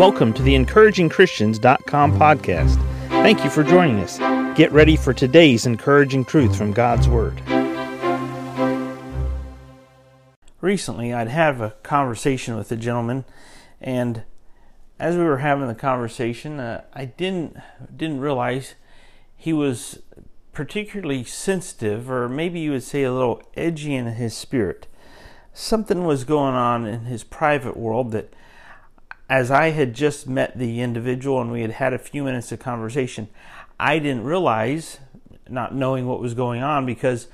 Welcome to the encouragingchristians.com podcast. Thank you for joining us. Get ready for today's encouraging truth from God's Word. Recently, I'd have a conversation with a gentleman, and as we were having the conversation, uh, I didn't didn't realize he was particularly sensitive, or maybe you would say a little edgy in his spirit. Something was going on in his private world that as I had just met the individual and we had had a few minutes of conversation, I didn't realize, not knowing what was going on, because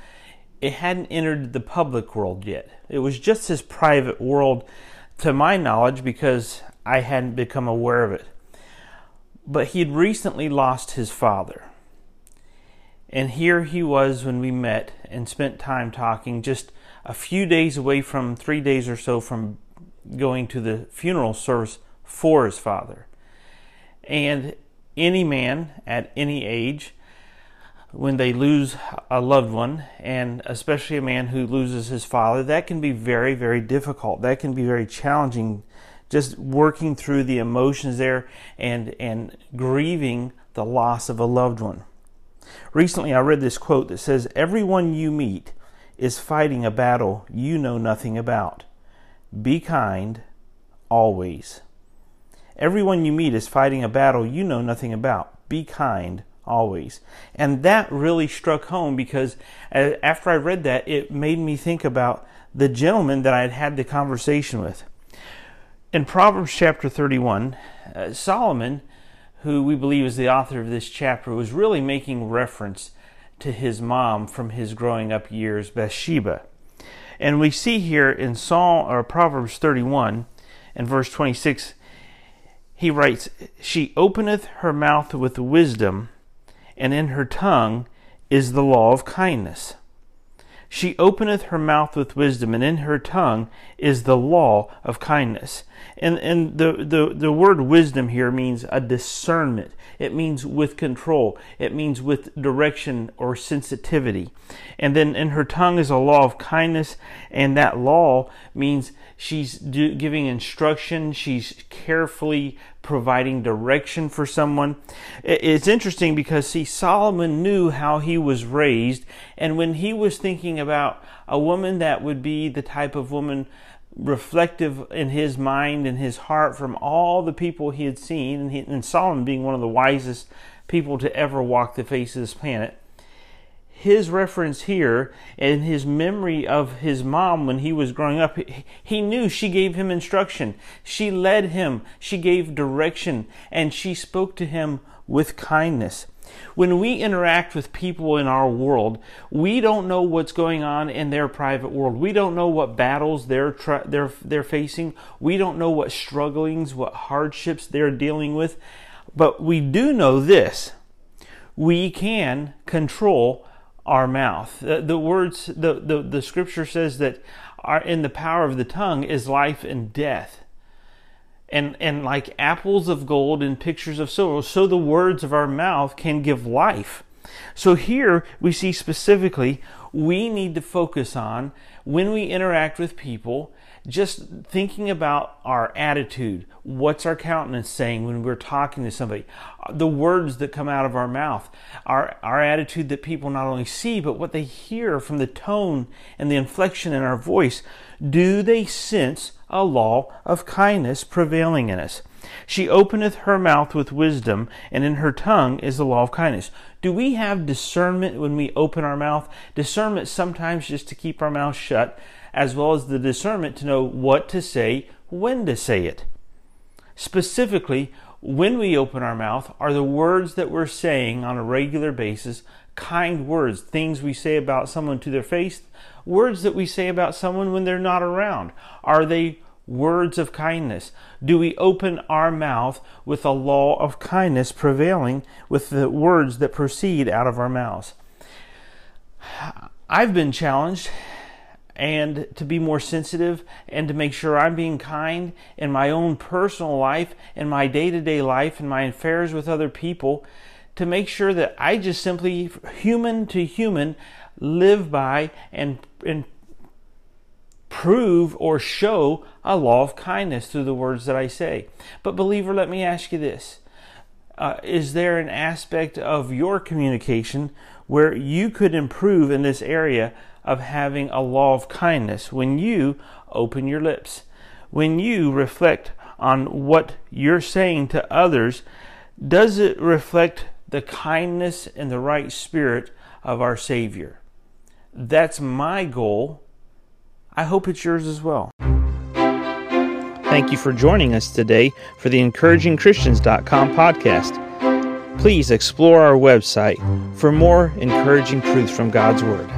it hadn't entered the public world yet. It was just his private world, to my knowledge, because I hadn't become aware of it. But he had recently lost his father. And here he was when we met and spent time talking, just a few days away from, three days or so from going to the funeral service for his father. And any man at any age, when they lose a loved one, and especially a man who loses his father, that can be very, very difficult. That can be very challenging. Just working through the emotions there and, and grieving the loss of a loved one. Recently, I read this quote that says, Everyone you meet is fighting a battle you know nothing about. Be kind always. Everyone you meet is fighting a battle you know nothing about. Be kind always. And that really struck home because after I read that, it made me think about the gentleman that I had had the conversation with. In Proverbs chapter 31, uh, Solomon, who we believe is the author of this chapter, was really making reference to his mom from his growing up years, Bathsheba. And we see here in Psalm or Proverbs 31 and verse 26 he writes, She openeth her mouth with wisdom, and in her tongue is the law of kindness. She openeth her mouth with wisdom, and in her tongue is the law of kindness. And, and the, the, the word wisdom here means a discernment. It means with control. It means with direction or sensitivity. And then in her tongue is a law of kindness, and that law means she's do, giving instruction. She's carefully providing direction for someone. It's interesting because, see, Solomon knew how he was raised, and when he was thinking about a woman that would be the type of woman reflective in his mind and his heart from all the people he had seen, and, Solomon being one of the wisest people to ever walk the face of this planet. His reference here and his memory of his mom when he was growing up, he knew she gave him instruction. She led him. She gave direction and she spoke to him with kindness. When we interact with people in our world, we don't know what's going on in their private world. We don't know what battles they're they're they're facing. We don't know what strugglings, what hardships they're dealing with. But we do know this. We can control our mouth. The, the words the, the the scripture says that are in the power of the tongue is life and death and and like apples of gold and pictures of silver so the words of our mouth can give life so here we see specifically we need to focus on when we interact with people just thinking about our attitude. What's our countenance saying when we're talking to somebody? The words that come out of our mouth our our attitude that people not only see but what they hear from the tone and the inflection in our voice. Do they sense a law of kindness prevailing in us. She openeth her mouth with wisdom, and in her tongue is the law of kindness. Do we have discernment when we open our mouth? Discernment sometimes just to keep our mouth shut, as well as the discernment to know what to say, when to say it. Specifically, when we open our mouth, are the words that we're saying on a regular basis kind words, things we say about someone to their face, words that we say about someone when they're not around? Are they words of kindness? Do we open our mouth with a law of kindness prevailing with the words that proceed out of our mouths? I've been challenged and to be more sensitive and to make sure I'm being kind in my own personal life, in my day to day life, in my affairs with other people, to make sure that I just simply, human to human, live by and, and prove or show a law of kindness through the words that I say. But, believer, let me ask you this uh, Is there an aspect of your communication where you could improve in this area of having a law of kindness when you open your lips? When you reflect on what you're saying to others, does it reflect the kindness and the right spirit of our Savior? That's my goal. I hope it's yours as well. Thank you for joining us today for the encouragingchristians.com podcast. Please explore our website for more encouraging truths from God's Word.